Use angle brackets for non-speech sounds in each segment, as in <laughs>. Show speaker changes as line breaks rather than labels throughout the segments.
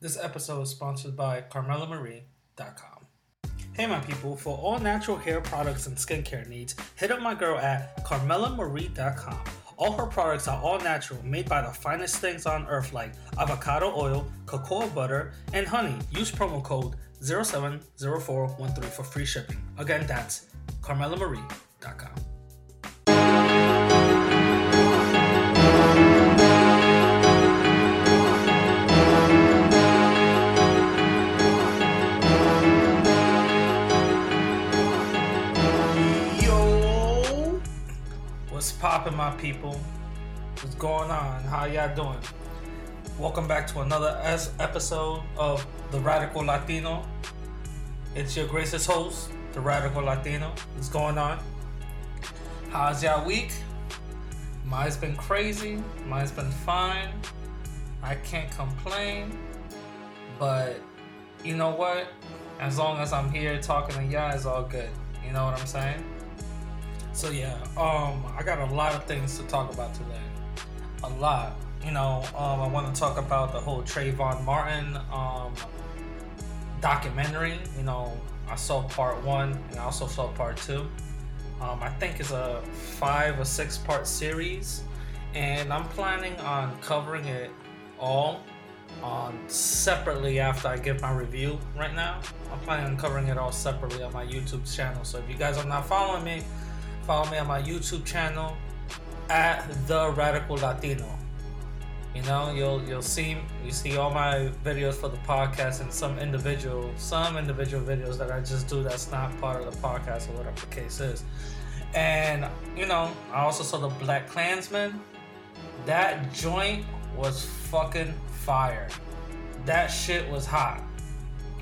This episode is sponsored by CarmellaMarie.com. Hey, my people, for all natural hair products and skincare needs, hit up my girl at CarmellaMarie.com. All her products are all natural, made by the finest things on earth like avocado oil, cocoa butter, and honey. Use promo code 070413 for free shipping. Again, that's CarmellaMarie.com. what's poppin', my people? What's going on? How y'all doing? Welcome back to another es- episode of The Radical Latino. It's your gracious host, The Radical Latino. What's going on? How's y'all week? Mine's been crazy. Mine's been fine. I can't complain. But you know what? As long as I'm here talking to y'all, it's all good. You know what I'm saying? So yeah, um, I got a lot of things to talk about today. A lot. You know, um, I want to talk about the whole Trayvon Martin um, documentary. You know, I saw part one and I also saw part two. Um, I think it's a five or six part series, and I'm planning on covering it all on separately after I give my review right now. I'm planning on covering it all separately on my YouTube channel. So if you guys are not following me, follow me on my YouTube channel at the Radical Latino. You know, you'll you'll see you see all my videos for the podcast and some individual some individual videos that I just do that's not part of the podcast or whatever the case is. And you know, I also saw the BlacKkKlansman. That joint was fucking fire. That shit was hot.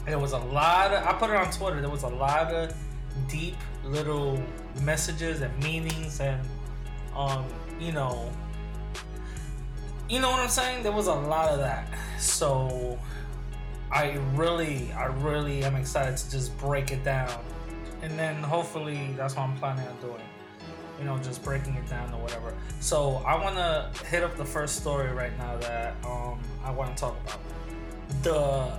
There was a lot of I put it on Twitter, there was a lot of deep little messages and meanings and um, you know you know what I'm saying? There was a lot of that. So I really, I really am excited to just break it down. And then hopefully that's what I'm planning on doing. You know, just breaking it down or whatever. So I wanna hit up the first story right now that um I wanna talk about. The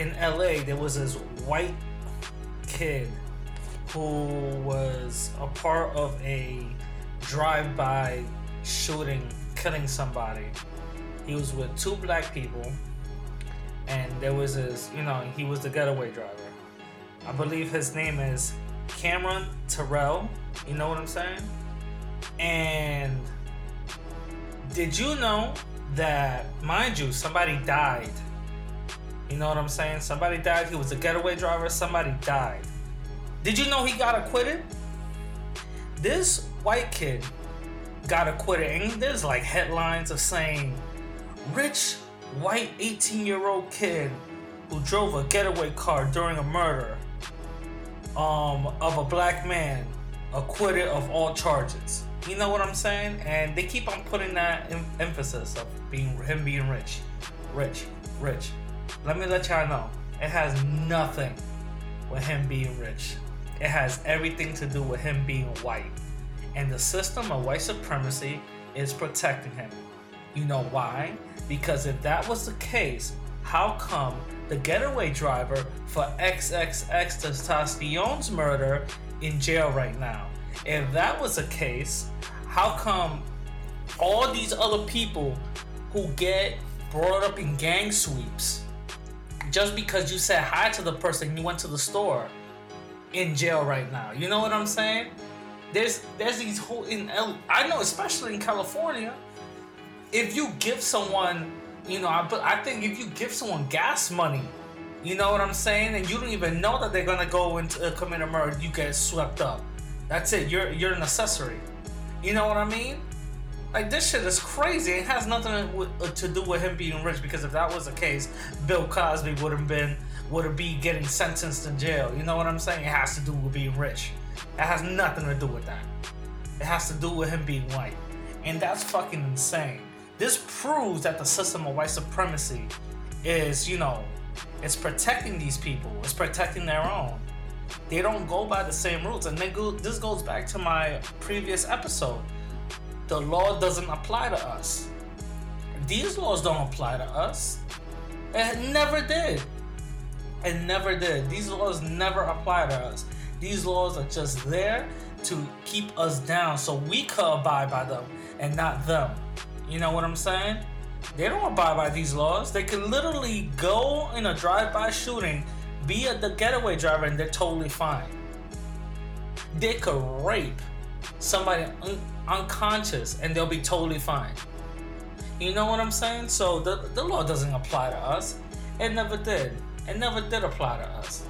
in LA there was this white kid who was a part of a drive-by shooting killing somebody. He was with two black people, and there was this, you know, he was the getaway driver. I believe his name is Cameron Terrell. You know what I'm saying? And did you know that, mind you, somebody died? You know what I'm saying? Somebody died. He was a getaway driver. Somebody died. Did you know he got acquitted? This white kid got acquitted. And there's like headlines of saying, rich white 18 year old kid who drove a getaway car during a murder um, of a black man acquitted of all charges. You know what I'm saying? And they keep on putting that em- emphasis of being him being rich, rich, rich. Let me let y'all know, it has nothing with him being rich. It has everything to do with him being white and the system of white supremacy is protecting him. You know why? Because if that was the case, how come the getaway driver for XXXTentacion's murder in jail right now? If that was the case, how come all these other people who get brought up in gang sweeps just because you said hi to the person you went to the store in jail right now? You know what I'm saying? there's there's these whole in L, I know especially in California, if you give someone, you know, I but I think if you give someone gas money, you know what I'm saying, and you don't even know that they're gonna go into uh, commit a murder, you get swept up. That's it. You're you're an accessory. You know what I mean? Like this shit is crazy. It has nothing uh, to do with him being rich because if that was the case, Bill Cosby would have been would it be getting sentenced in jail. You know what I'm saying? It has to do with being rich. It has nothing to do with that. It has to do with him being white. And that's fucking insane. This proves that the system of white supremacy is, you know, it's protecting these people. It's protecting their own. They don't go by the same rules. And go, this goes back to my previous episode. The law doesn't apply to us. These laws don't apply to us. It never did. It never did. These laws never apply to us. These laws are just there to keep us down so we could abide by them and not them. You know what I'm saying? They don't abide by these laws. They could literally go in a drive-by shooting, be the getaway driver, and they're totally fine. They could rape somebody un- unconscious, and they'll be totally fine. You know what I'm saying? So the, the law doesn't apply to us. It never did. It never did apply to us.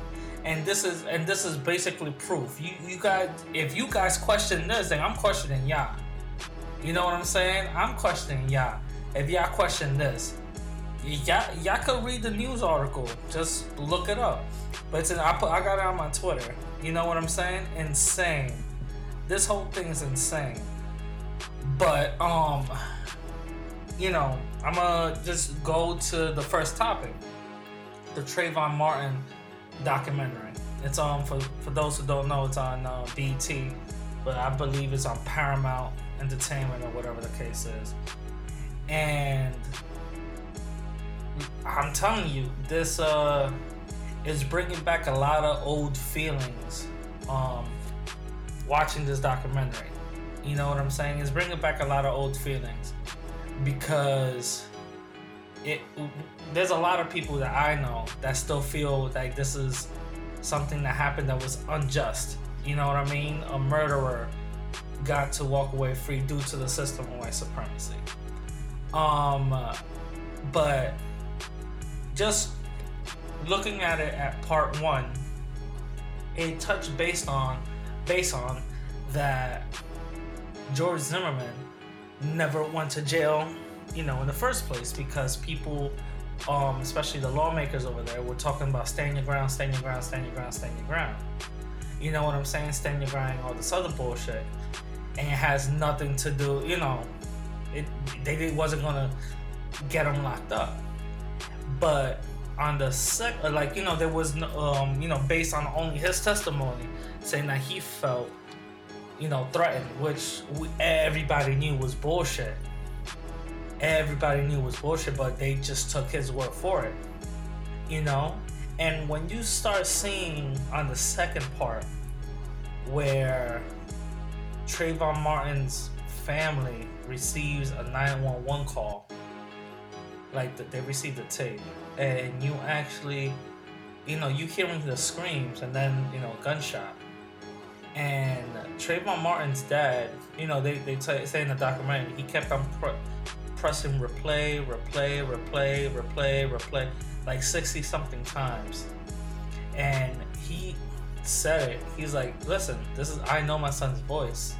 And this is and this is basically proof. You you guys if you guys question this, then I'm questioning y'all. You know what I'm saying? I'm questioning y'all. If y'all question this, y'all y'all could read the news article. Just look it up. But it's in, I put I got it on my Twitter. You know what I'm saying? Insane. This whole thing is insane. But um you know, I'm gonna just go to the first topic, the Trayvon Martin documentary. It's on um, for for those who don't know, it's on uh, BT, but I believe it's on Paramount Entertainment or whatever the case is. And I'm telling you, this uh, is bringing back a lot of old feelings. Um, watching this documentary, you know what I'm saying? It's bringing back a lot of old feelings because it there's a lot of people that I know that still feel like this is something that happened that was unjust. You know what I mean? A murderer got to walk away free due to the system of white supremacy. Um, but just looking at it at part one, it touched based on based on that George Zimmerman never went to jail, you know, in the first place because people, um, especially the lawmakers over there, were talking about stand your ground, stand your ground, stand your ground, stand your ground. You know what I'm saying? Stand your ground, all this other bullshit, and it has nothing to do. You know, it they wasn't gonna get him locked up, but on the sec, like you know, there was um, you know, based on only his testimony, saying that he felt you know, threatened, which we, everybody knew was bullshit. Everybody knew was bullshit, but they just took his word for it. You know? And when you start seeing on the second part where Trayvon Martin's family receives a 911 call, like they received a tape, and you actually, you know, you hearing the screams and then, you know, gunshot and Trayvon Martin's dad, you know, they, they t- say in the documentary, he kept on pr- pressing replay, replay, replay, replay, replay, like 60 something times. And he said it. He's like, listen, this is, I know my son's voice.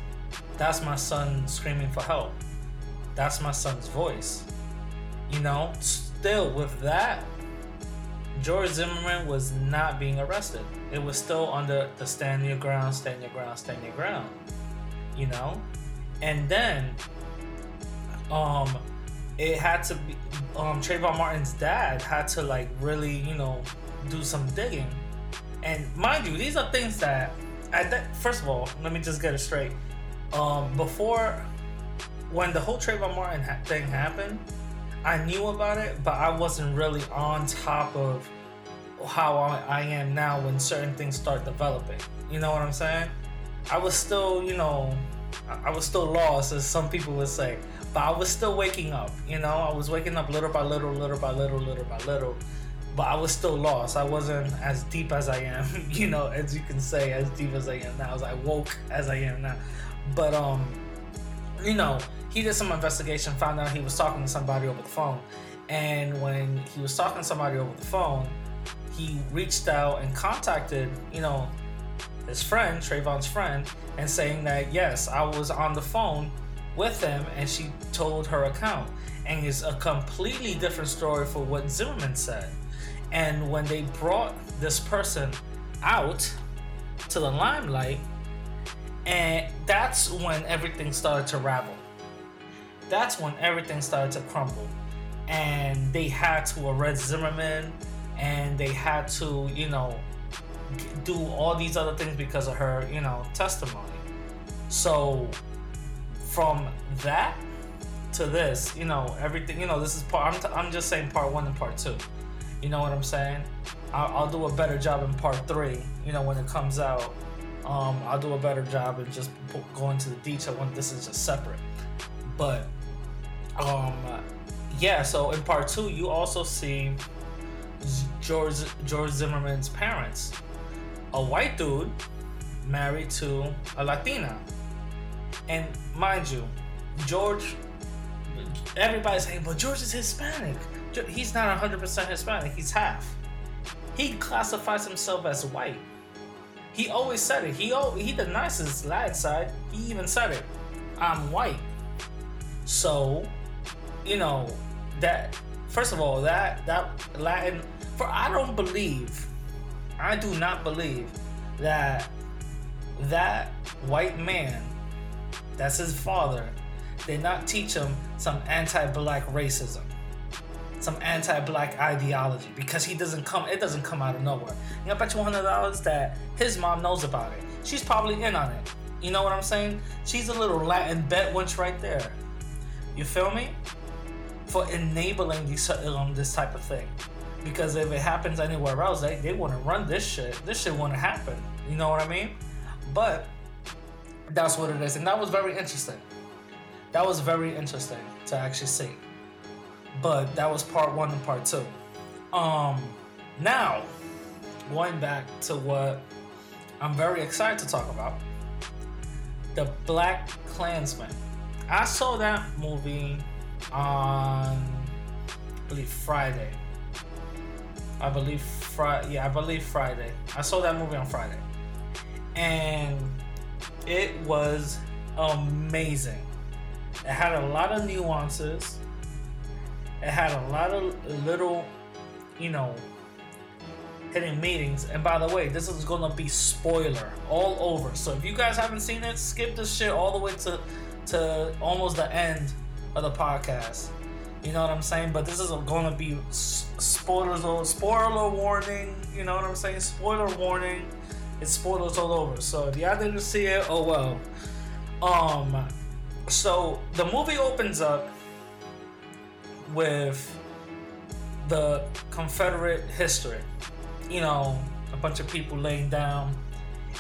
That's my son screaming for help. That's my son's voice. You know, still with that, George Zimmerman was not being arrested. It was still under the stand your ground, stand your ground, stand your ground. You know? And then um it had to be um Trayvon Martin's dad had to like really, you know, do some digging. And mind you, these are things that at that first of all, let me just get it straight. Um before when the whole Trayvon Martin thing happened, I knew about it, but I wasn't really on top of how I am now when certain things start developing. You know what I'm saying? I was still, you know, I was still lost, as some people would say, but I was still waking up. You know, I was waking up little by little, little by little, little by little, but I was still lost. I wasn't as deep as I am, <laughs> you know, as you can say, as deep as I am now, as I woke as I am now. But um, you know, he did some investigation, found out he was talking to somebody over the phone. And when he was talking to somebody over the phone, he reached out and contacted, you know, his friend, Trayvon's friend, and saying that, yes, I was on the phone with him and she told her account. And it's a completely different story for what Zimmerman said. And when they brought this person out to the limelight, and that's when everything started to ravel that's when everything started to crumble. And they had to arrest Zimmerman and they had to, you know, do all these other things because of her, you know, testimony. So from that, to this, you know, everything, you know, this is part. I'm, t- I'm just saying part one and part two. You know what I'm saying? I'll, I'll do a better job in part three. You know, when it comes out, um, I'll do a better job in just going to the detail when this is just separate. But um, yeah. So in part two, you also see George George Zimmerman's parents, a white dude married to a Latina, and mind you, George. Everybody's saying, but George is Hispanic. He's not 100% Hispanic. He's half. He classifies himself as white. He always said it. He he the nicest lad side. He even said it. I'm white. So, you know, that first of all, that that Latin for I don't believe I do not believe that that white man that's his father did not teach him some anti-black racism some anti-black ideology because he doesn't come it doesn't come out of nowhere. Know, I bet you hundred dollars that his mom knows about it. She's probably in on it. You know what I'm saying? She's a little Latin bet wench right there. You feel me? For enabling um, this type of thing. Because if it happens anywhere else, they, they to run this shit. This shit to happen. You know what I mean? But that's what it is. And that was very interesting. That was very interesting to actually see. But that was part one and part two. Um, now, going back to what I'm very excited to talk about the Black Klansman. I saw that movie on, I believe, Friday. I believe Friday. Yeah, I believe Friday. I saw that movie on Friday, and it was amazing. It had a lot of nuances. It had a lot of little, you know, hidden meetings. And by the way, this is gonna be spoiler all over. So if you guys haven't seen it, skip this shit all the way to to almost the end of the podcast. You know what I'm saying? But this is gonna be spoilers spoiler warning. You know what I'm saying? Spoiler warning. It's spoilers all over. So if y'all didn't see it, oh well. Um, so the movie opens up with the Confederate history. You know, a bunch of people laying down.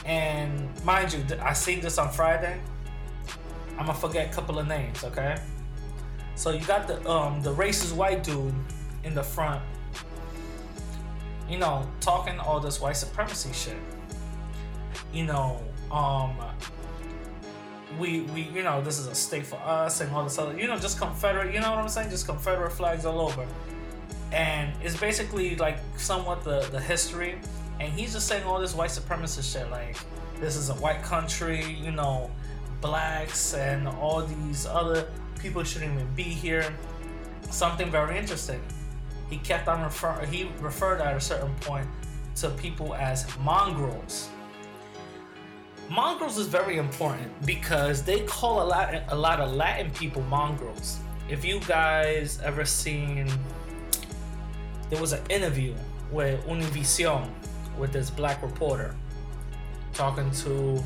And mind you, I seen this on Friday. I'm gonna forget a couple of names, okay? So you got the um the racist white dude in the front, you know, talking all this white supremacy shit. You know, um we we you know this is a state for us and all this other you know just confederate you know what i'm saying? Just confederate flags all over. And it's basically like somewhat the the history. And he's just saying all this white supremacist shit like this is a white country you know blacks and all these other people shouldn't even be here. Something very interesting. He kept on refer he referred at a certain point to people as mongrels mongrels is very important because they call a lot a lot of Latin people mongrels. If you guys ever seen, there was an interview with Univision with this black reporter talking to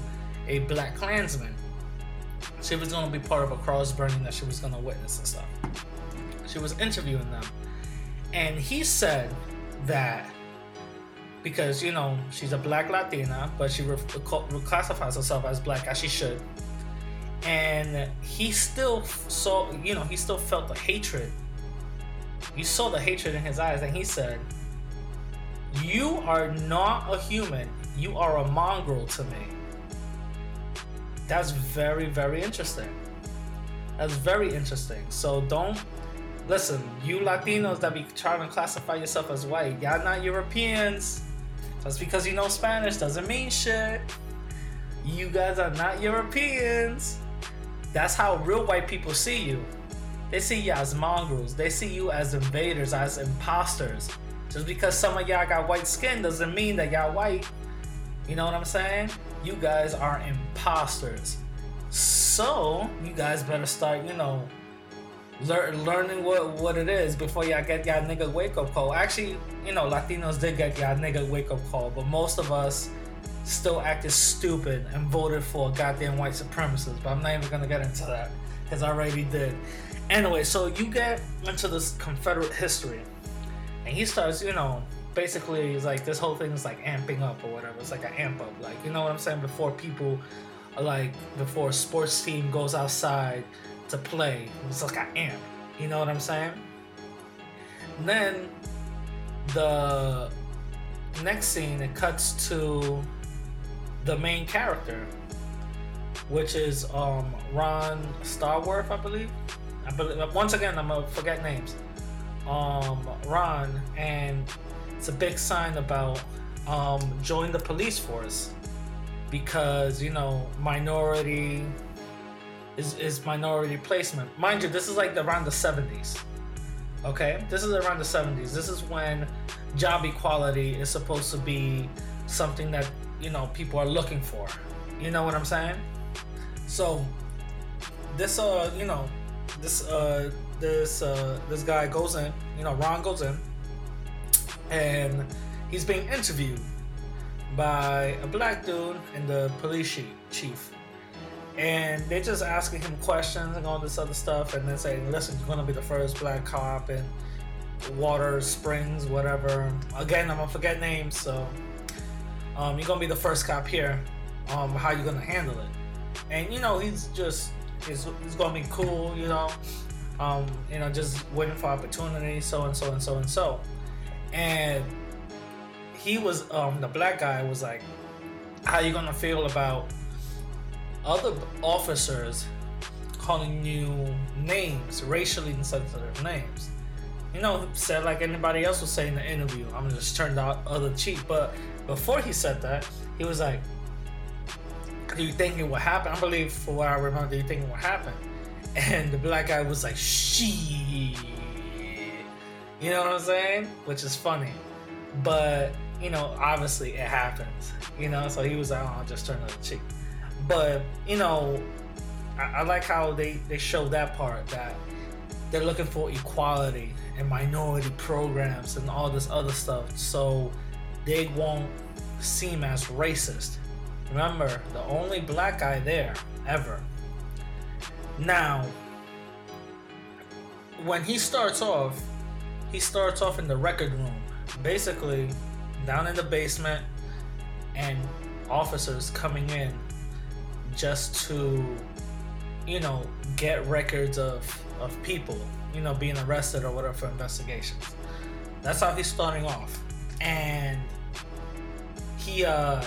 a black Klansman. She was gonna be part of a cross burning that she was gonna witness and stuff. She was interviewing them, and he said that because you know she's a black Latina, but she re- classifies herself as black as she should. And he still saw, you know, he still felt the hatred. You saw the hatred in his eyes, and he said, "You are not a human. You are a mongrel to me." That's very, very interesting. That's very interesting. So don't listen, you Latinos that be trying to classify yourself as white, y'all not Europeans. Just because you know Spanish doesn't mean shit. You guys are not Europeans. That's how real white people see you. They see you as mongrels. They see you as invaders, as imposters. Just because some of y'all got white skin doesn't mean that y'all white. You know what I'm saying? You guys are imposters. So, you guys better start, you know, lear- learning what what it is before y'all get y'all nigga wake up call. Actually, you know, Latinos did get y'all nigga wake up call, but most of us still acted stupid and voted for goddamn white supremacists. But I'm not even gonna get into that because I already did. Anyway, so you get into this Confederate history, and he starts, you know, basically, he's like this whole thing is like amping up or whatever. It's like an amp up, like you know what I'm saying. Before people, like before a sports team goes outside to play, it's like an amp. You know what I'm saying? And then the next scene, it cuts to the main character, which is um, Ron Stallworth, I believe. I believe. Once again, I'm gonna forget names. Um, Ron, and it's a big sign about um, join the police force because you know minority is, is minority placement. Mind you, this is like around the 70s. Okay, this is around the 70s. This is when job equality is supposed to be something that you know people are looking for. You know what I'm saying? So this uh you know this uh this uh this guy goes in, you know Ron goes in, and he's being interviewed by a black dude and the police chief. And they're just asking him questions and all this other stuff, and then saying, "Listen, you're gonna be the first black cop in Water Springs, whatever." Again, I'm gonna forget names, so um, you're gonna be the first cop here. Um, how you gonna handle it? And you know, he's just he's, he's gonna be cool, you know. Um, you know, just waiting for opportunity, so and so and so and so. And he was um the black guy was like, How you gonna feel about other officers calling you names, racially insensitive names? You know, said like anybody else would say in the interview, I'm just turned out other cheek. But before he said that, he was like, Do you think it will happen? I believe for what I remember, do you think it will happen? And the black guy was like, She You know what I'm saying? Which is funny. But, you know, obviously it happens. You know, so he was like, Oh, I'll just turn the cheek. But, you know, I, I like how they, they show that part that they're looking for equality and minority programs and all this other stuff so they won't seem as racist. Remember, the only black guy there ever. Now, when he starts off, he starts off in the record room, basically down in the basement, and officers coming in just to, you know, get records of, of people you know, being arrested or whatever for investigations. That's how he's starting off. And he, uh,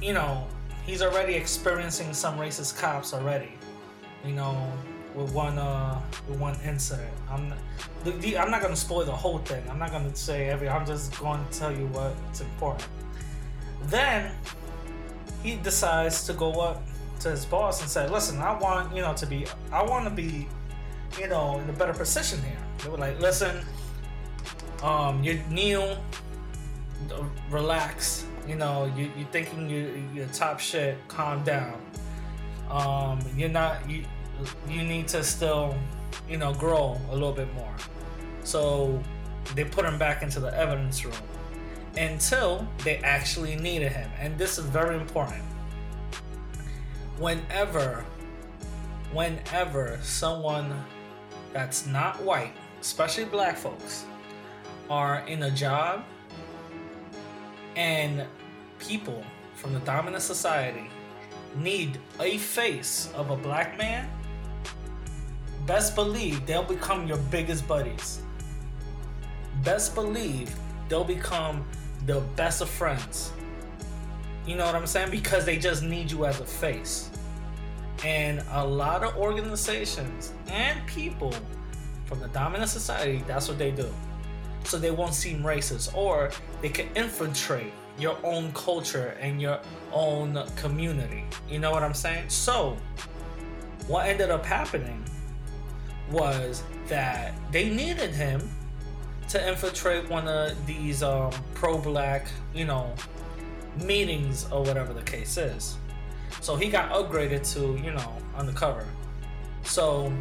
you know, he's already experiencing some racist cops already, you know, with one, uh, with one incident. I'm, the, the, I'm not gonna spoil the whole thing. I'm not gonna say every. I'm just going to tell you what's important. Then he decides to go up to his boss and say, "Listen, I want you know to be. I want to be you know, in a better position here. They were like, listen, um, you're new, relax. You know, you, you're thinking you, you're top shit. Calm down. Um, you're not. You you need to still, you know, grow a little bit more. So they put him back into the evidence room until they actually needed him, and this is very important. Whenever, whenever someone that's not white, especially black folks, are in a job and people from the dominant society need a face of a black man, best believe they'll become your biggest buddies. Best believe they'll become the best of friends. You know what I'm saying? Because they just need you as a face. And a lot of organizations and people from the dominant society, that's what they do. So they won't seem racist, or they can infiltrate your own culture and your own community. You know what I'm saying? So, what ended up happening was that they needed him to infiltrate one of these um, pro-black, you know, meetings or whatever the case is. So he got upgraded to, you know, undercover. So,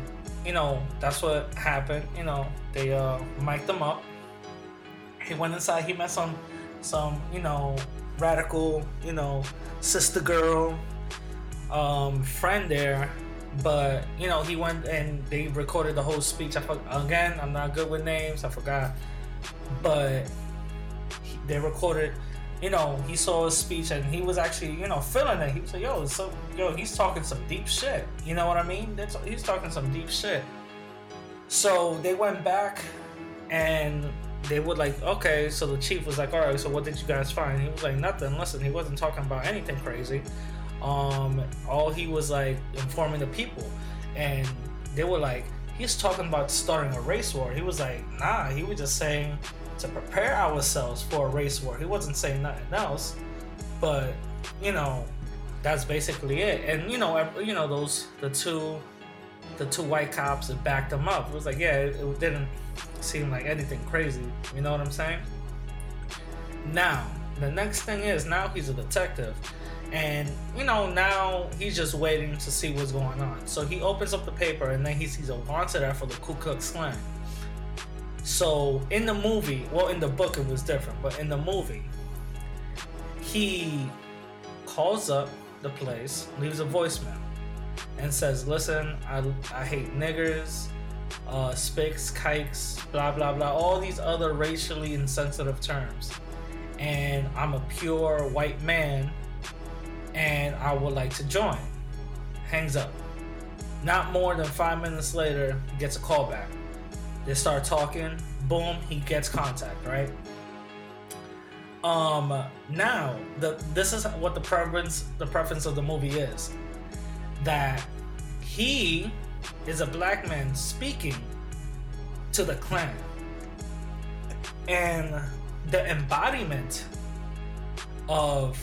you know, that's what happened. You know, they uh mic'd him up. He went inside, he met some some, you know, radical, you know, sister girl um friend there but you know he went and they recorded the whole speech. I again, I'm not good with names. I forgot, but he, they recorded. You know, he saw his speech and he was actually, you know, feeling it. He was like, "Yo, so yo, he's talking some deep shit." You know what I mean? He's talking some deep shit. So they went back and they would like, okay, so the chief was like, all right, so what did you guys find? He was like, nothing. Listen, he wasn't talking about anything crazy. Um, all he was like informing the people, and they were like, he's talking about starting a race war. He was like, nah, he was just saying to prepare ourselves for a race war. He wasn't saying nothing else, but you know, that's basically it. And you know, you know those the two, the two white cops that backed him up. It was like, yeah, it, it didn't seem like anything crazy. You know what I'm saying? Now, the next thing is now he's a detective. And you know, now he's just waiting to see what's going on. So he opens up the paper and then he sees a wanted ad for the Ku Klux Klan. So in the movie, well, in the book it was different, but in the movie, he calls up the place, leaves a voicemail, and says, "Listen, I I hate niggers uh, spics, kikes, blah blah blah, all these other racially insensitive terms. And I'm a pure white man, and I would like to join. Hangs up. Not more than five minutes later, gets a call back. They start talking. Boom, he gets contact. Right. Um. Now, the this is what the preference the preference of the movie is. That he is a black man speaking to the Klan. And the embodiment of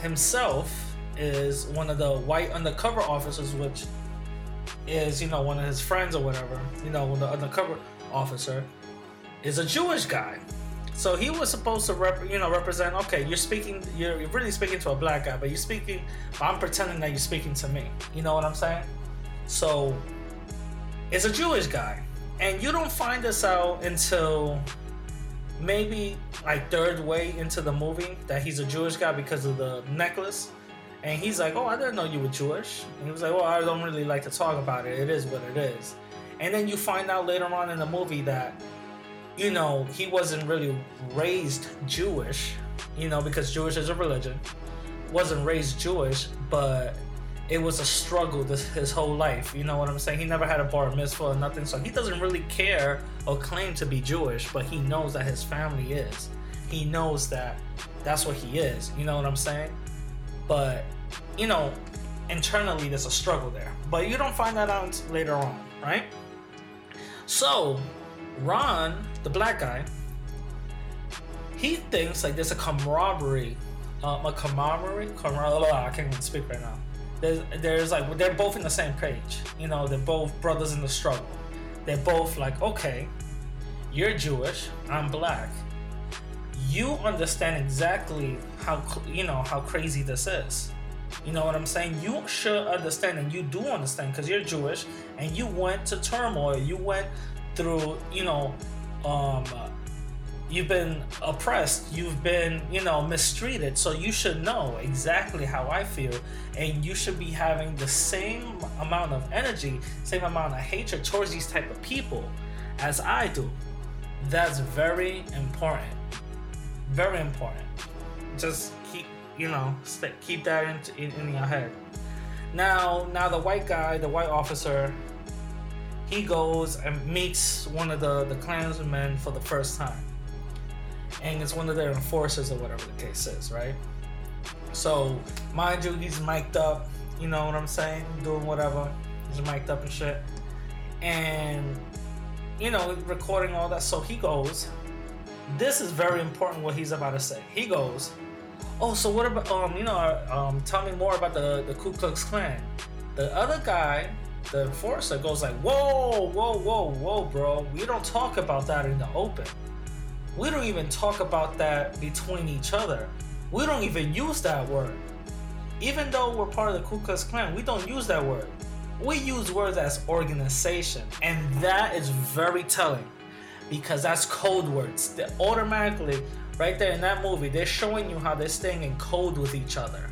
himself is one of the white undercover officers, which is, you know, one of his friends or whatever, you know, the undercover officer is a Jewish guy. So he was supposed to rep, you know, represent. Okay, you're speaking, you're, you're really speaking to a black guy, but you're speaking. I'm pretending that you're speaking to me. You know what I'm saying? So it's a Jewish guy. And you don't find this out until maybe like third way into the movie that he's a Jewish guy because of the necklace. And he's like, Oh, I didn't know you were Jewish. And he was like, Well, I don't really like to talk about it. It is what it is. And then you find out later on in the movie that, you know, he wasn't really raised Jewish, you know, because Jewish is a religion. Wasn't raised Jewish, but it was a struggle this his whole life. You know what I'm saying? He never had a bar mitzvah or nothing, so he doesn't really care or claim to be Jewish, but he knows that his family is. He knows that that's what he is. You know what I'm saying? But you know, internally there's a struggle there. But you don't find that out later on, right? So, Ron, the black guy, he thinks like there's a camaraderie, um, a camaraderie, camaraderie. I can't even speak right now there's, there's like they're both in the same page. You know, they're both brothers in the struggle. They're both like, okay, you're Jewish, I'm black. You understand exactly how you know how crazy this is. You know what I'm saying? You should understand, and you do understand because you're Jewish, and you went to turmoil. You went through, you know, um, you've been oppressed, you've been, you know, mistreated. So you should know exactly how I feel. And you should be having the same amount of energy, same amount of hatred towards these type of people as I do. That's very important. Very important. Just keep, you know, stay, keep that in, in, in your head. Now, now the white guy, the white officer, he goes and meets one of the the Klansmen for the first time and it's one of their enforcers or whatever the case is, right? So, mind you, he's mic'd up, you know what I'm saying? Doing whatever. He's mic'd up and shit. And, you know, recording all that. So he goes, this is very important what he's about to say. He goes, oh, so what about, um, you know, um, tell me more about the, the Ku Klux Klan. The other guy, the enforcer, goes like, whoa, whoa, whoa, whoa, bro. We don't talk about that in the open. We don't even talk about that between each other. We don't even use that word. Even though we're part of the Ku Klux Klan, we don't use that word. We use words as organization, and that is very telling because that's code words. They automatically, right there in that movie, they're showing you how they're staying in code with each other.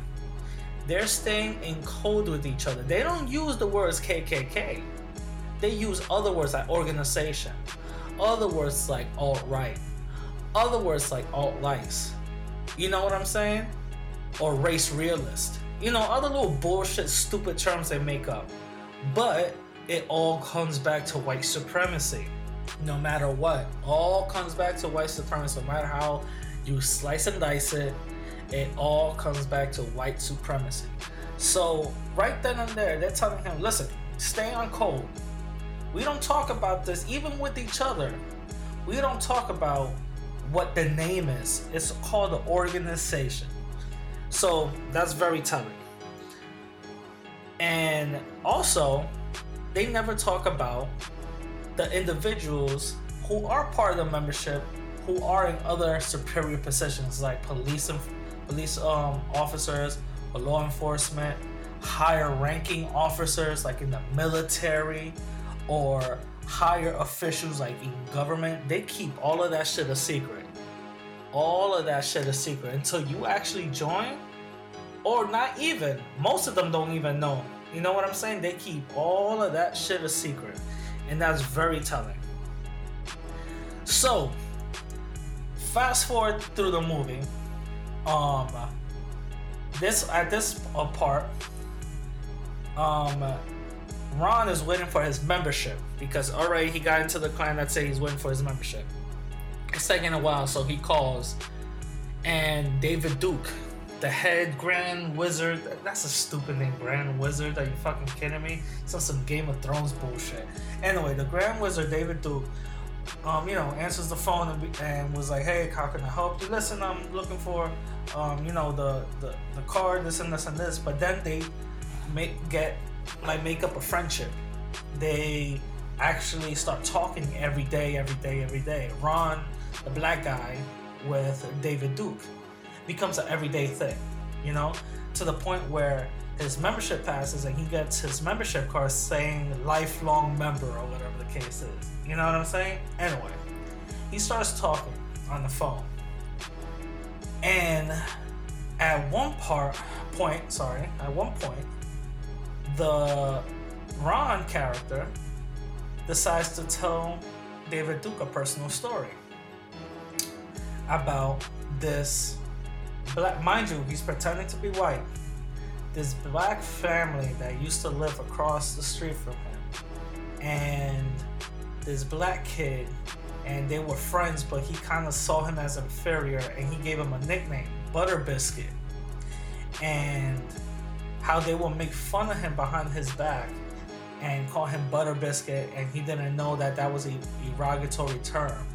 they're staying in code with each other. They don't use the words KKK. They use other words like organization, other words like alt right, other words like alt lights. You know what I'm saying? Or race realist. You know, other little bullshit, stupid terms they make up. But it all comes back to white supremacy. No matter what, all comes back to white supremacy. No matter how you slice and dice it, it all comes back to white supremacy. So, right then and there, they're telling him, listen, stay on code. We don't talk about this even with each other. We don't talk about what the name is. It's called the organization. So that's very telling. And also, they never talk about the individuals who are part of the membership who are in other superior positions like police and police um, officers or law enforcement, higher ranking officers like in the military or higher officials like in government. They keep all of that shit a secret. All of that shit a secret until you actually join or not even. Most of them don't even know. You know what I'm saying? They keep all of that shit a secret. And that's very telling. So, fast forward through the movie um this at this part um ron is waiting for his membership because already he got into the Klan that say he's waiting for his membership it's taking a while so he calls and david duke the head grand wizard that's a stupid name grand wizard are you fucking kidding me it's on some game of thrones bullshit anyway the grand wizard david duke um, you know, answers the phone and, and, was like, "Hey, how can I help you? Listen, I'm looking for, um, you know, the, the the card, this and this and this." But then they make get like make up a friendship. They actually start talking every day, every day, every day. Ron, the black guy, with David Duke, becomes an everyday thing. You know, to the point where his membership passes and he gets his membership card saying lifelong member or whatever the case is. You know what I'm saying? Anyway, he starts talking on the phone. And at one part point, sorry, at one point, the Ron character decides to tell David Duke a personal story about this black mind you, he's pretending to be white. This black family that used to live across the street from him and this black kid and they were friends but he kind of saw him as inferior and he gave him a nickname butter biscuit. And how they will make fun of him behind his back and call him butter biscuit and he didn't know that that was a derogatory term.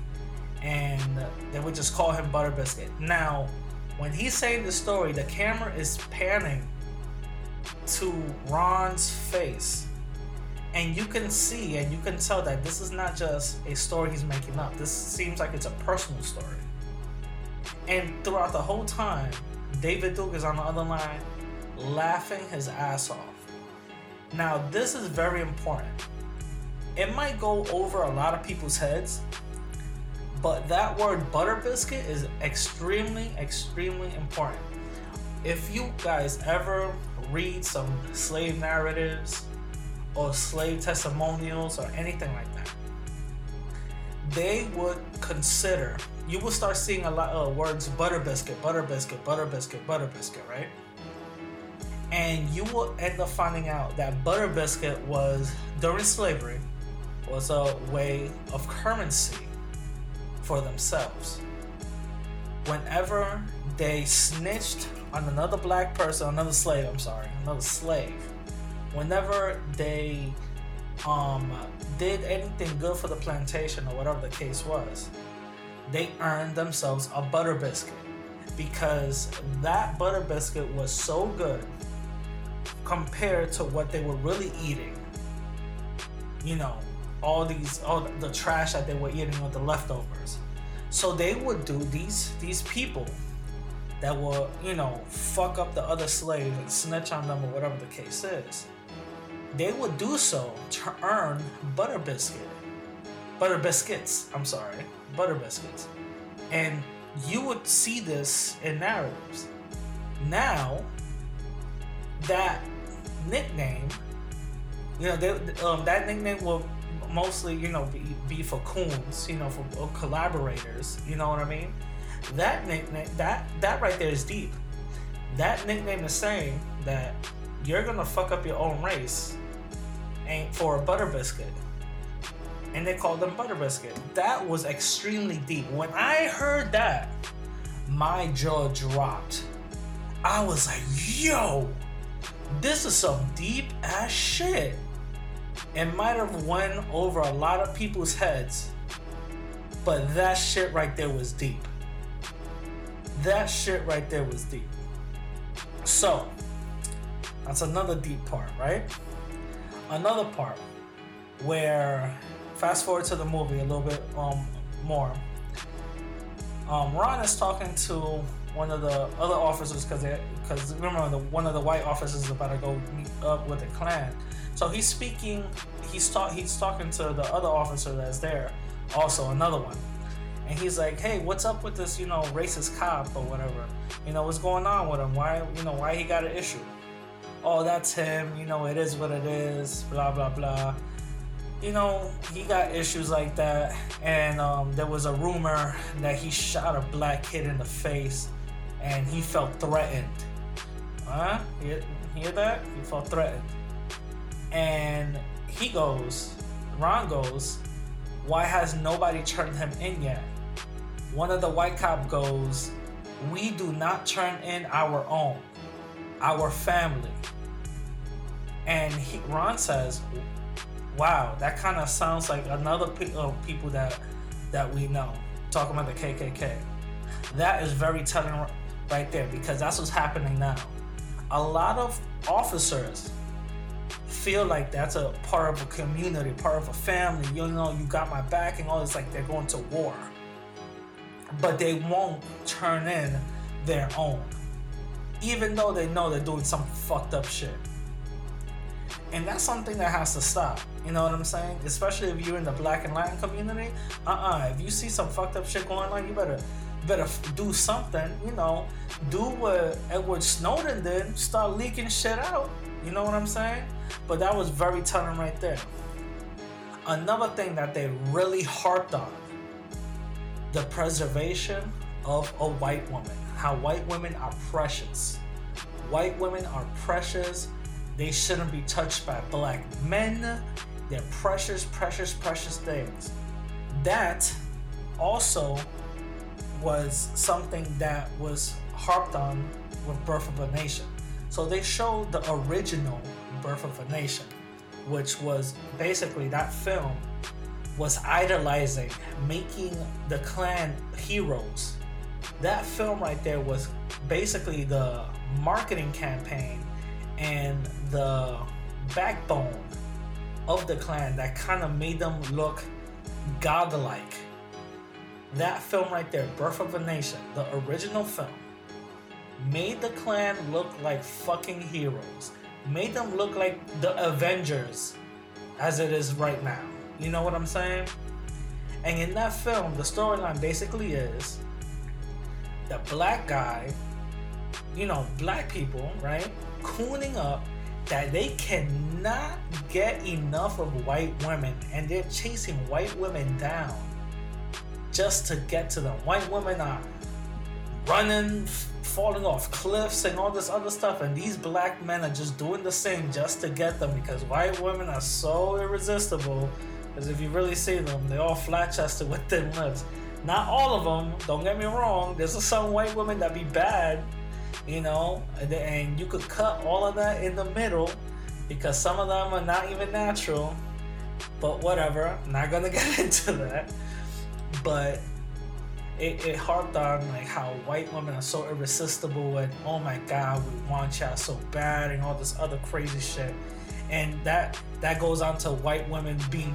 And they would just call him butter biscuit. Now when he's saying the story the camera is panning to Ron's face. And you can see and you can tell that this is not just a story he's making up. This seems like it's a personal story. And throughout the whole time, David Duke is on the other line laughing his ass off. Now, this is very important. It might go over a lot of people's heads, but that word butter biscuit is extremely, extremely important. If you guys ever read some slave narratives or slave testimonials or anything like that, they would consider, you will start seeing a lot of words butter biscuit, butter biscuit, butter biscuit, butter biscuit, right? And you will end up finding out that butter biscuit was, during slavery, was a way of currency for themselves. Whenever they snitched on another black person, another slave, I'm sorry, another slave, whenever they um, did anything good for the plantation or whatever the case was, they earned themselves a butter biscuit because that butter biscuit was so good compared to what they were really eating. You know, all these, all the trash that they were eating with the leftovers. So they would do these these people that will, you know, fuck up the other slave and snitch on them or whatever the case is, they would do so to earn butter biscuit. Butter biscuits, I'm sorry, butter biscuits. And you would see this in narratives. Now, that nickname, you know, they, um, that nickname will mostly, you know, be, be for coons, you know, for collaborators. You know what I mean? That nickname, that that right there is deep. That nickname is saying that you're gonna fuck up your own race, ain't for a butter biscuit. And they called them butter biscuit. That was extremely deep. When I heard that, my jaw dropped. I was like, yo, this is some deep ass shit. It might have went over a lot of people's heads, but that shit right there was deep. That shit right there was deep. So, that's another deep part, right? Another part where, fast forward to the movie a little bit um, more. Um, Ron is talking to one of the other officers because because remember the, one of the white officers is about to go meet up with the Klan. So he's speaking. He's talk. He's talking to the other officer that's there, also another one, and he's like, "Hey, what's up with this? You know, racist cop or whatever? You know, what's going on with him? Why? You know, why he got an issue? Oh, that's him. You know, it is what it is. Blah blah blah." you know, he got issues like that, and um, there was a rumor that he shot a black kid in the face, and he felt threatened. Huh? Hear, hear that? He felt threatened. And he goes, Ron goes, why has nobody turned him in yet? One of the white cop goes, we do not turn in our own, our family. And he, Ron says, wow, that kind of sounds like another pe- uh, people that that we know talking about the KKK. That is very telling right there because that's what's happening now. A lot of officers feel like that's a part of a community, part of a family. You know, you got my back and all this. Like they're going to war, but they won't turn in their own, even though they know they're doing some fucked up shit. And that's something that has to stop. You know what I'm saying? Especially if you're in the black and Latin community. Uh-uh. If you see some fucked up shit going on, you better better do something. You know, do what Edward Snowden did. Start leaking shit out. You know what I'm saying? But that was very telling right there. Another thing that they really harped on the preservation of a white woman. How white women are precious. White women are precious they shouldn't be touched by black men. They're precious, precious, precious things. That also was something that was harped on with Birth of a Nation. So they showed the original Birth of a Nation, which was basically that film was idolizing, making the Klan heroes. That film right there was basically the marketing campaign and the backbone of the Klan that kind of made them look godlike. That film right there, Birth of a Nation, the original film, made the Klan look like fucking heroes. Made them look like the Avengers as it is right now. You know what I'm saying? And in that film, the storyline basically is the black guy, you know, black people, right? Cooning up that they cannot get enough of white women and they're chasing white women down just to get to them. White women are running, falling off cliffs, and all this other stuff, and these black men are just doing the same just to get them because white women are so irresistible. Because if you really see them, they're all flat chested <laughs> with thin lips. Not all of them, don't get me wrong, there's some white women that be bad you know, and you could cut all of that in the middle because some of them are not even natural. But whatever, I'm not gonna <laughs> get into that. But it, it harped on like how white women are so irresistible and oh my god, we want y'all so bad and all this other crazy shit. And that that goes on to white women being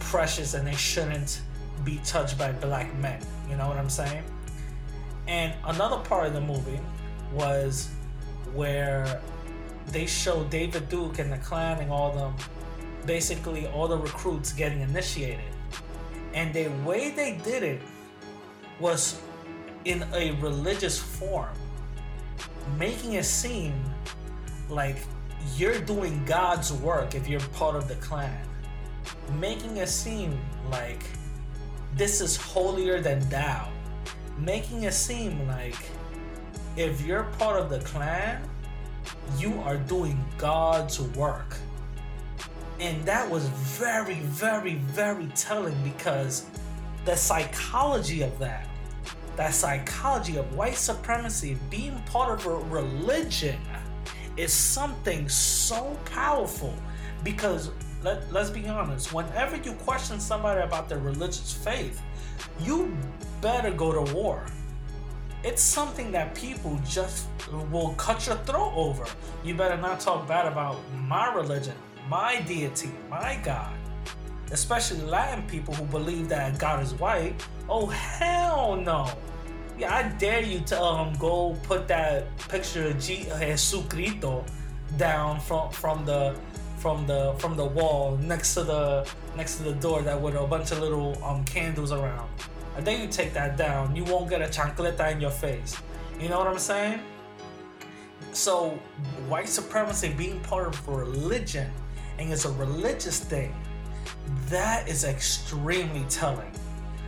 precious and they shouldn't be touched by black men. You know what I'm saying? And another part of the movie was where they show David Duke and the Klan and all them, basically all the recruits getting initiated. And the way they did it was in a religious form, making it seem like you're doing God's work if you're part of the Klan, making it seem like this is holier than thou, making it seem like if you're part of the Klan, you are doing God's work. And that was very, very, very telling because the psychology of that, that psychology of white supremacy being part of a religion is something so powerful because let, let's be honest whenever you question somebody about their religious faith you better go to war. It's something that people just will cut your throat over. You better not talk bad about my religion my deity my god especially latin people who believe that god is white oh hell no yeah, I dare you to um go put that picture of G- Jesucristo down from from the from the from the wall next to the next to the door that with a bunch of little um candles around. I dare you take that down. You won't get a chancleta in your face. You know what I'm saying? So white supremacy being part of religion and it's a religious thing, that is extremely telling.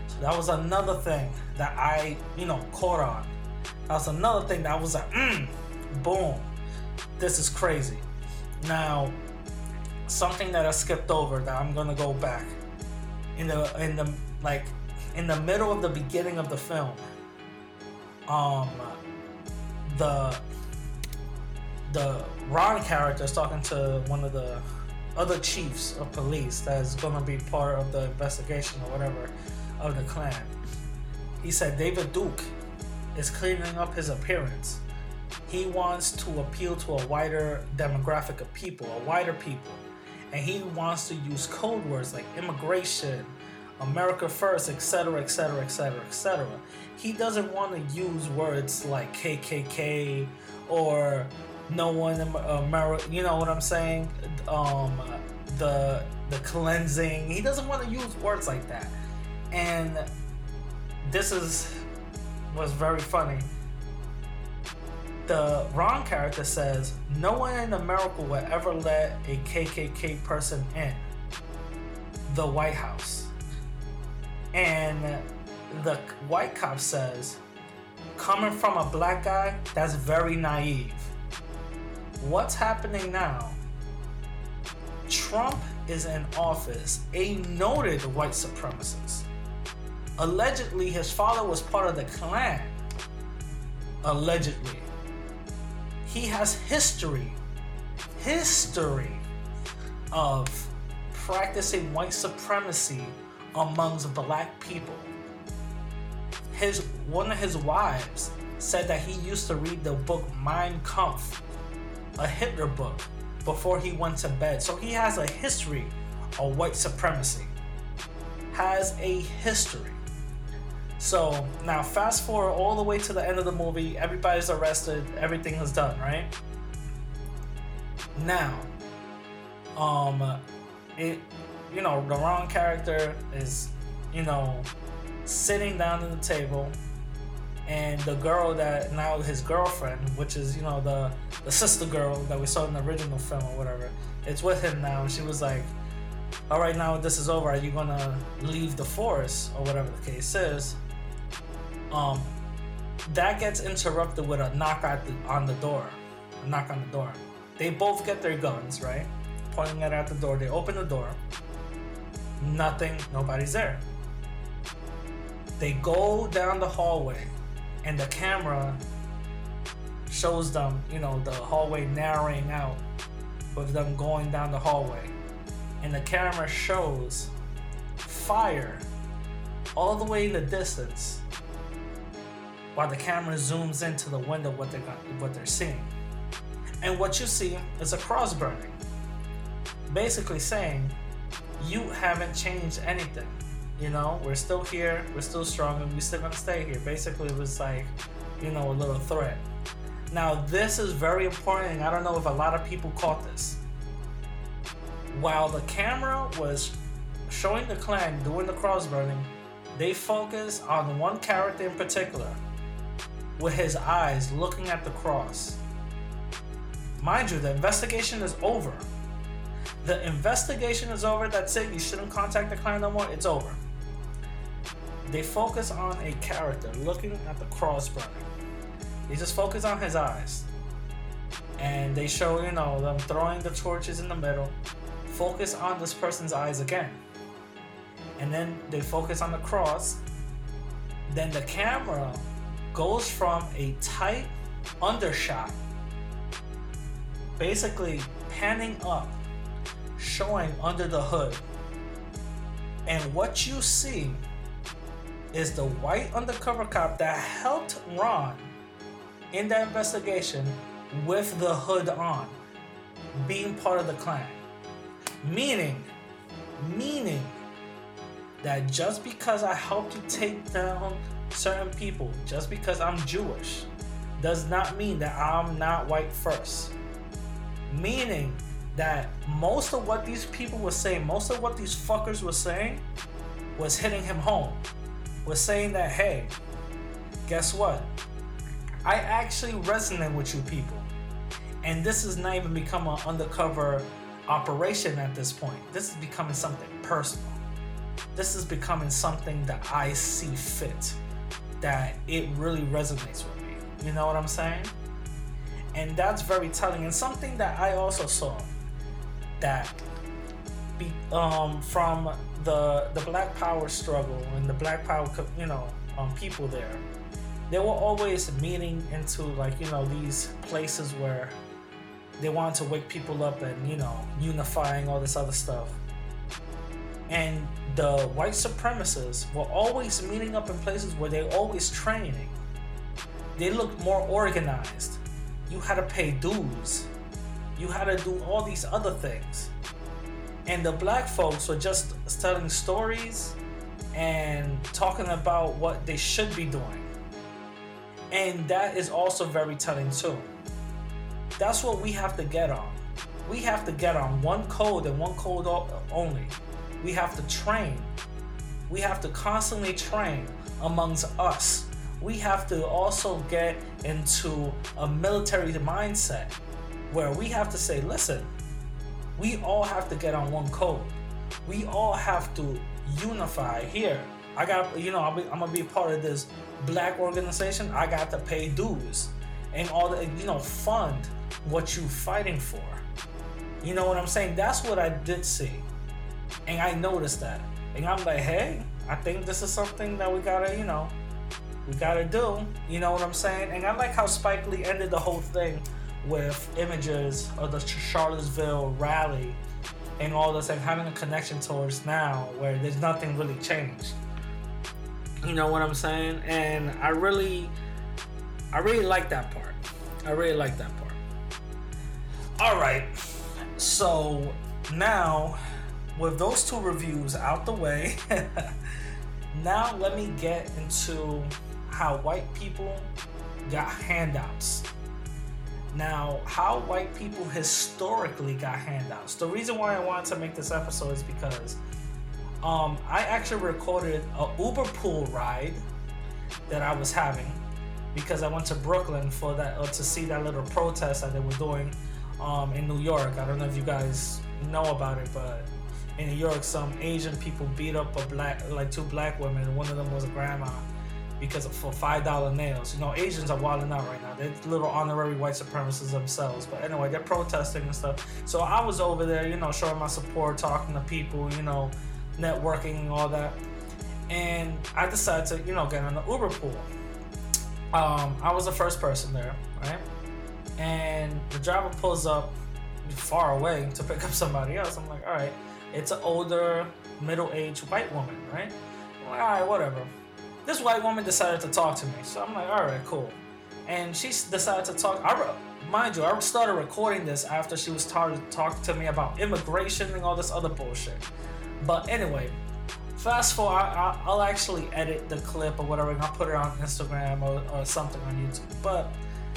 So that was another thing that I, you know, caught on. That was another thing that was like, mm, boom, this is crazy. Now, something that I skipped over that I'm gonna go back in the in the like in the middle of the beginning of the film. Um, the the Ron character is talking to one of the other chiefs of police that's gonna be part of the investigation or whatever of the Klan he said David Duke is cleaning up his appearance. He wants to appeal to a wider demographic of people, a wider people. And he wants to use code words like immigration, America first, etc., etc., etc., etc. He doesn't want to use words like KKK or no one in America. You know what I'm saying? Um, the the cleansing. He doesn't want to use words like that. And this is was very funny. The Ron character says, No one in America will ever let a KKK person in the White House. And the white cop says, Coming from a black guy, that's very naive. What's happening now? Trump is in office, a noted white supremacist Allegedly, his father was part of the Klan. Allegedly. He has history, history of practicing white supremacy amongst black people. His one of his wives said that he used to read the book Mein Kampf, a Hitler book, before he went to bed. So he has a history of white supremacy. Has a history. So now, fast forward all the way to the end of the movie. Everybody's arrested. Everything is done, right? Now, um, it, you know, the Ron character is, you know, sitting down at the table, and the girl that now his girlfriend, which is you know the the sister girl that we saw in the original film or whatever, it's with him now. And she was like, "All right, now this is over. Are you gonna leave the forest or whatever the case is?" Um, that gets interrupted with a knock at the, on the door. A knock on the door. They both get their guns, right? Pointing it at the door. They open the door. Nothing, nobody's there. They go down the hallway, and the camera shows them, you know, the hallway narrowing out with them going down the hallway. And the camera shows fire all the way in the distance while the camera zooms into the window what they're what they're seeing. And what you see is a cross burning. Basically saying you haven't changed anything. You know, we're still here, we're still strong, and we're still gonna stay here. Basically, it was like, you know, a little threat. Now, this is very important, and I don't know if a lot of people caught this. While the camera was showing the Klan doing the cross burning, they focused on one character in particular with his eyes looking at the cross. mind you, the investigation is over. The investigation is over. That's it. You shouldn't contact the client no more. It's over. They focus on a character looking at the cross burning. They just focus on his eyes. And they show, you know, them throwing the torches in the middle. Focus on this person's eyes again. And then they focus on the cross. Then the camera goes from a tight undershot, basically panning up, showing under the hood. And what you see is the white undercover cop that helped Ron in that investigation with the hood on, being part of the Klan. Meaning, meaning that just because I helped you take down certain people, just because I'm Jewish, does not mean that I'm not white first. Meaning that most of what these people were saying, most of what these fuckers were saying, was hitting him home. Was saying that, hey, guess what? I actually resonate with you people. And this is not even become an undercover operation at this point. This is becoming something personal. This is becoming something that I see fit, that it really resonates with me. You know what I'm saying? And that's very telling. And something that I also saw that be, um, from the the Black Power struggle and the Black Power, you know, um, people there, they were always meeting into like you know these places where they wanted to wake people up and you know unifying all this other stuff. And the white supremacists were always meeting up in places where they always training. They looked more organized. You had to pay dues. You had to do all these other things and the black folks were just telling stories and talking about what they should be doing. And that is also very telling too. That's what we have to get on. We have to get on one code and one code only. We have to train. We have to constantly train amongst us. We have to also get into a military mindset where we have to say, listen, we all have to get on one code. We all have to unify here. I got, you know, i am gonna be part of this black organization. I got to pay dues and all the, you know, fund what you fighting for. You know what I'm saying? That's what I did see, and I noticed that, and I'm like, hey, I think this is something that we gotta, you know, we gotta do. You know what I'm saying? And I like how Spike Lee ended the whole thing with images of the Charlottesville rally and all this and having a connection towards now where there's nothing really changed. You know what I'm saying? And I really I really like that part. I really like that part. All right. So now with those two reviews out the way, <laughs> now let me get into how white people got handouts now, how white people historically got handouts. The reason why I wanted to make this episode is because um, I actually recorded a Uber pool ride that I was having because I went to Brooklyn for that uh, to see that little protest that they were doing um, in New York. I don't know if you guys know about it, but in New York, some Asian people beat up a black, like two black women. One of them was a grandma because of, for five dollar nails. You know, Asians are wilding out right now. They're little honorary white supremacists themselves. But anyway, they're protesting and stuff. So I was over there, you know, showing my support, talking to people, you know, networking and all that. And I decided to, you know, get on the Uber pool. Um, I was the first person there, right? And the driver pulls up far away to pick up somebody else. I'm like, all right, it's an older, middle-aged white woman, right? I'm like, all right, whatever this white woman decided to talk to me. So I'm like, all right, cool. And she decided to talk. I, mind you, I started recording this after she was started talking to me about immigration and all this other bullshit. But anyway, fast forward, I, will actually edit the clip or whatever, and I'll put it on Instagram or, or something on YouTube. But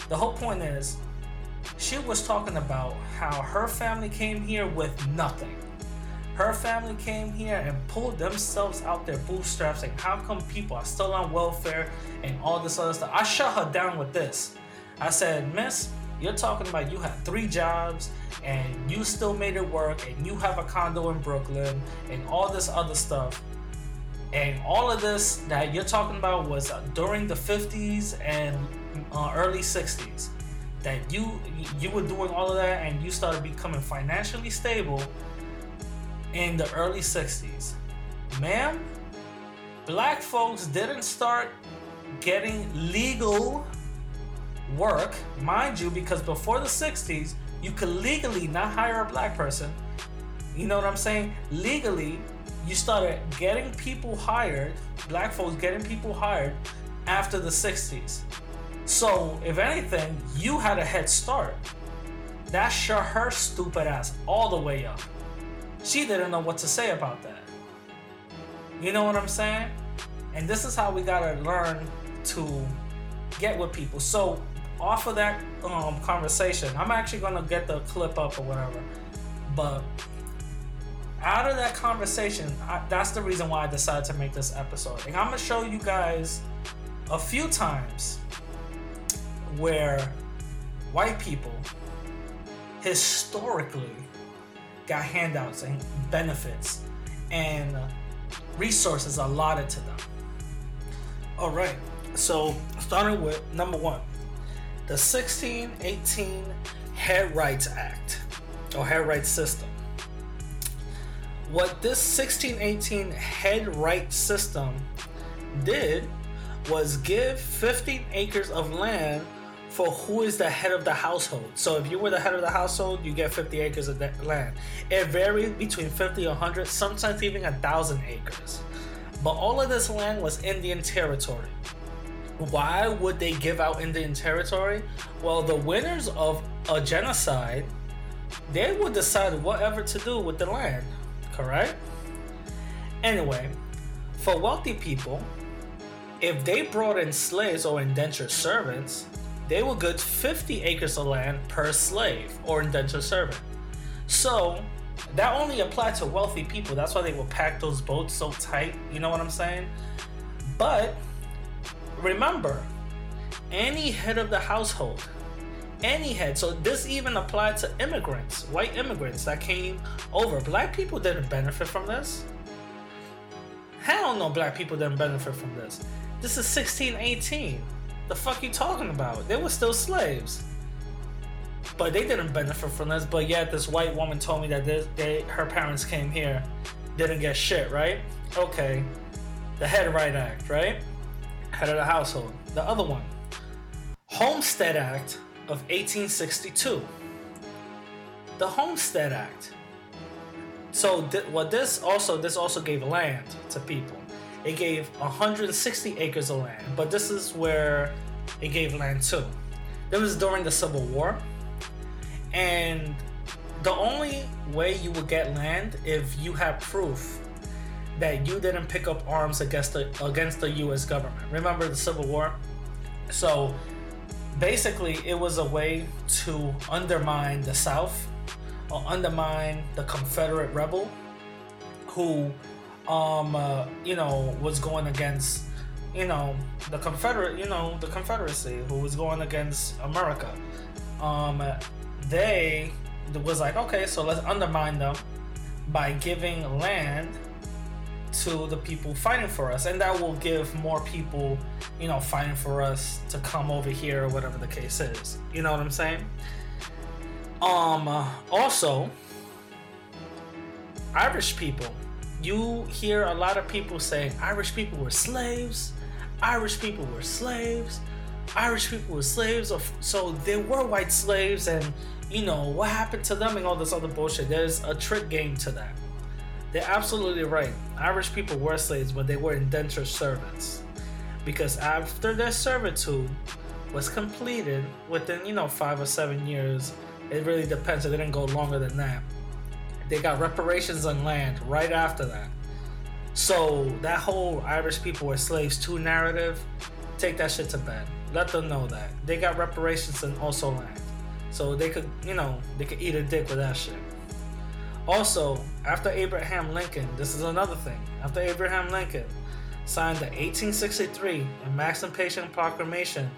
the whole point is, she was talking about how her family came here with nothing her family came here and pulled themselves out their bootstraps and how come people are still on welfare and all this other stuff. I shut her down with this. I said, Miss, You're talking about you had three jobs and you still made it work and you have a condo in Brooklyn and all this other stuff. And all of this that you're talking about was during the 50s and uh, early 60s. That you you were doing all of that and you started becoming financially stable in the early 60s. Ma'am, black folks didn't start getting legal work, mind you, because before the 60s, you could legally not hire a black person. You know what I'm saying? Legally, you started getting people hired, black folks getting people hired after the 60s. So, if anything, you had a head start. That shut her stupid ass all the way up. She didn't know what to say about that. You know what I'm saying? And this is how we gotta learn to get with people. So, off of that um, conversation, I'm actually gonna get the clip up or whatever. But out of that conversation, I, that's the reason why I decided to make this episode. And I'm gonna show you guys a few times where white people historically got handouts and benefits and resources allotted to them. All right, so starting with number one, the 1618 Head Rights Act or Head Rights System. What this 1618 Head Rights System did was give 15 acres of land for who is the head of the household. So if you were the head of the household, you get 50 acres of land. It varied between 50 and 100, sometimes even a thousand acres. But all of this land was Indian territory. Why would they give out Indian territory? Well, the winners of a genocide, they would decide whatever to do with the land, correct? Anyway, for wealthy people, if they brought in slaves or indentured servants, they will get 50 acres of land per slave or indentured servant. So that only applied to wealthy people. That's why they will pack those boats so tight. You know what I'm saying? But remember, any head of the household, any head, so this even applied to immigrants, white immigrants that came over. Black people didn't benefit from this. Hell no, black people didn't benefit from this. This is 1618. The fuck you talking about? They were still slaves. But they didn't benefit from this. But yet this white woman told me that they, they her parents came here, didn't get shit, right? Okay. The Head Right Act, right? Head of the household. The other one. Homestead Act of 1862. The Homestead Act. So th- what this also this also gave land to people it gave 160 acres of land, but this is where it gave land too. It was during the Civil War, and the only way you would get land if you have proof that you didn't pick up arms against the against the U.S. government. Remember the Civil War? So basically, it was a way to undermine the South or undermine the Confederate rebel who um, uh, you know, was going against, you know, the Confederate, you know, the Confederacy, who was going against America. Um, they was like, okay, so let's undermine them by giving land to the people fighting for us, and that will give more people, you know, fighting for us to come over here or whatever the case is. You know what I'm saying? Um, uh, also, Irish people you hear a lot of people saying Irish people were slaves, Irish people were slaves, Irish people were slaves, so there were white slaves, and you know what happened to them and all this other bullshit. There's a trick game to that. They're absolutely right. Irish people were slaves, but they were indentured servants. Because after their servitude was completed within, you know, five or seven years, it really depends. It didn't go longer than that they got reparations on land right after that. So that whole Irish people were slaves too narrative, take that shit to bed. Let them know that they got reparations and also land, so they could, you know, they could eat a dick with that shit. Also, after Abraham Lincoln, this is another thing. After Abraham Lincoln signed the 1863 Emancipation Proclamation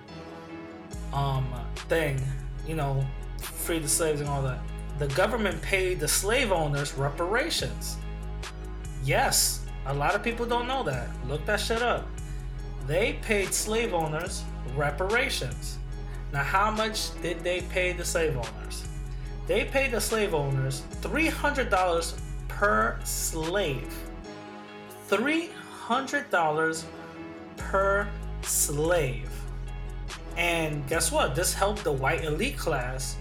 um thing, you know, free the slaves and all that. The government paid the slave owners reparations. Yes, a lot of people don't know that. Look that shit up. They paid slave owners reparations. Now, how much did they pay the slave owners? They paid the slave owners $300 per slave. $300 per slave. And guess what? This helped the white elite class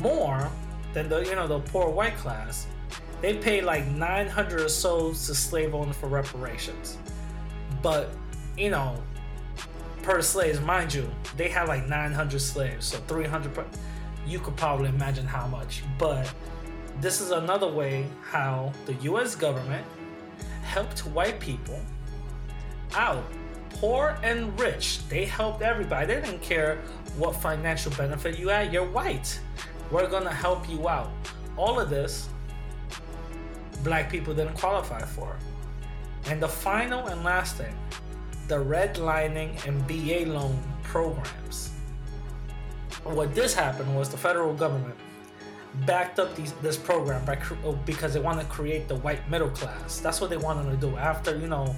more than the you know the poor white class. They paid like 900 or so to slave owners for reparations. But, you know, per slaves, mind you, they had like 900 slaves, so 300 per. You could probably imagine how much. But this is another way how the US government helped white people out. Poor and rich, they helped everybody. They didn't care what financial benefit you had. You're white. We're gonna help you out. All of this, black people didn't qualify for. And the final and last thing, the redlining and VA loan programs. What this happened was the federal government backed up these, this program by, oh, because they want to create the white middle class. That's what they wanted to do. After you know,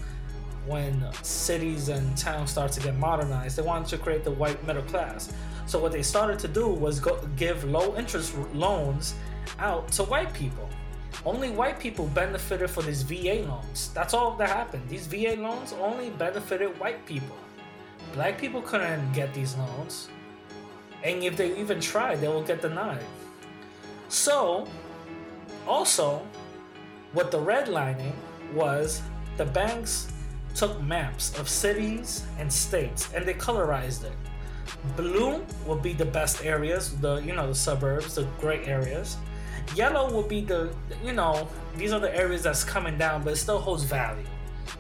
when cities and towns start to get modernized, they wanted to create the white middle class. So what they started to do was go, give low interest loans out to white people. Only white people benefited for these VA loans. That's all that happened. These VA loans only benefited white people. Black people couldn't get these loans. And if they even tried, they will get denied. So, also, what the redlining was the banks took maps of cities and states and they colorized it. Blue will be the best areas, the you know the suburbs, the great areas. Yellow will be the you know these are the areas that's coming down, but it still holds value.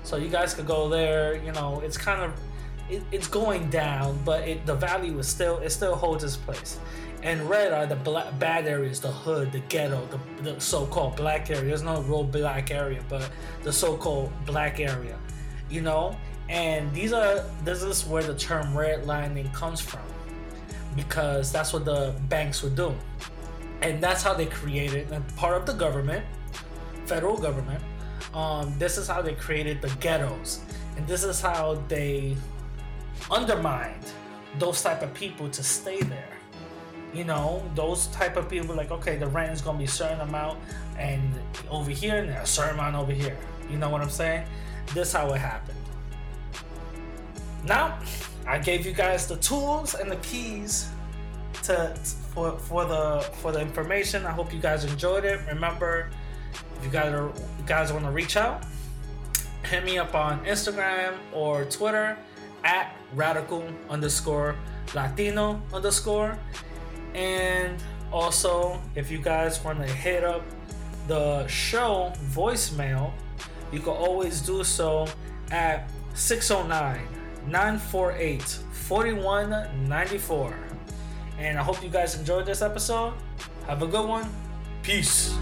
So you guys could go there. You know, it's kind of it, it's going down, but it, the value is still it still holds its place. And red are the black, bad areas, the hood, the ghetto, the, the so-called black area. There's no real black area, but the so-called black area. You know, and these are this is where the term redlining comes from, because that's what the banks would do, and that's how they created and part of the government, federal government. Um, this is how they created the ghettos, and this is how they undermined those type of people to stay there. You know, those type of people like, okay, the rent is gonna be a certain amount, and over here, and a certain amount over here. You know what I'm saying? This how it happened. Now, I gave you guys the tools and the keys to for for the for the information. I hope you guys enjoyed it. Remember, if you guys are, you guys want to reach out, hit me up on Instagram or Twitter at radical underscore Latino underscore. And also, if you guys want to hit up the show voicemail, you can always do so at 609 948 4194. And I hope you guys enjoyed this episode. Have a good one. Peace.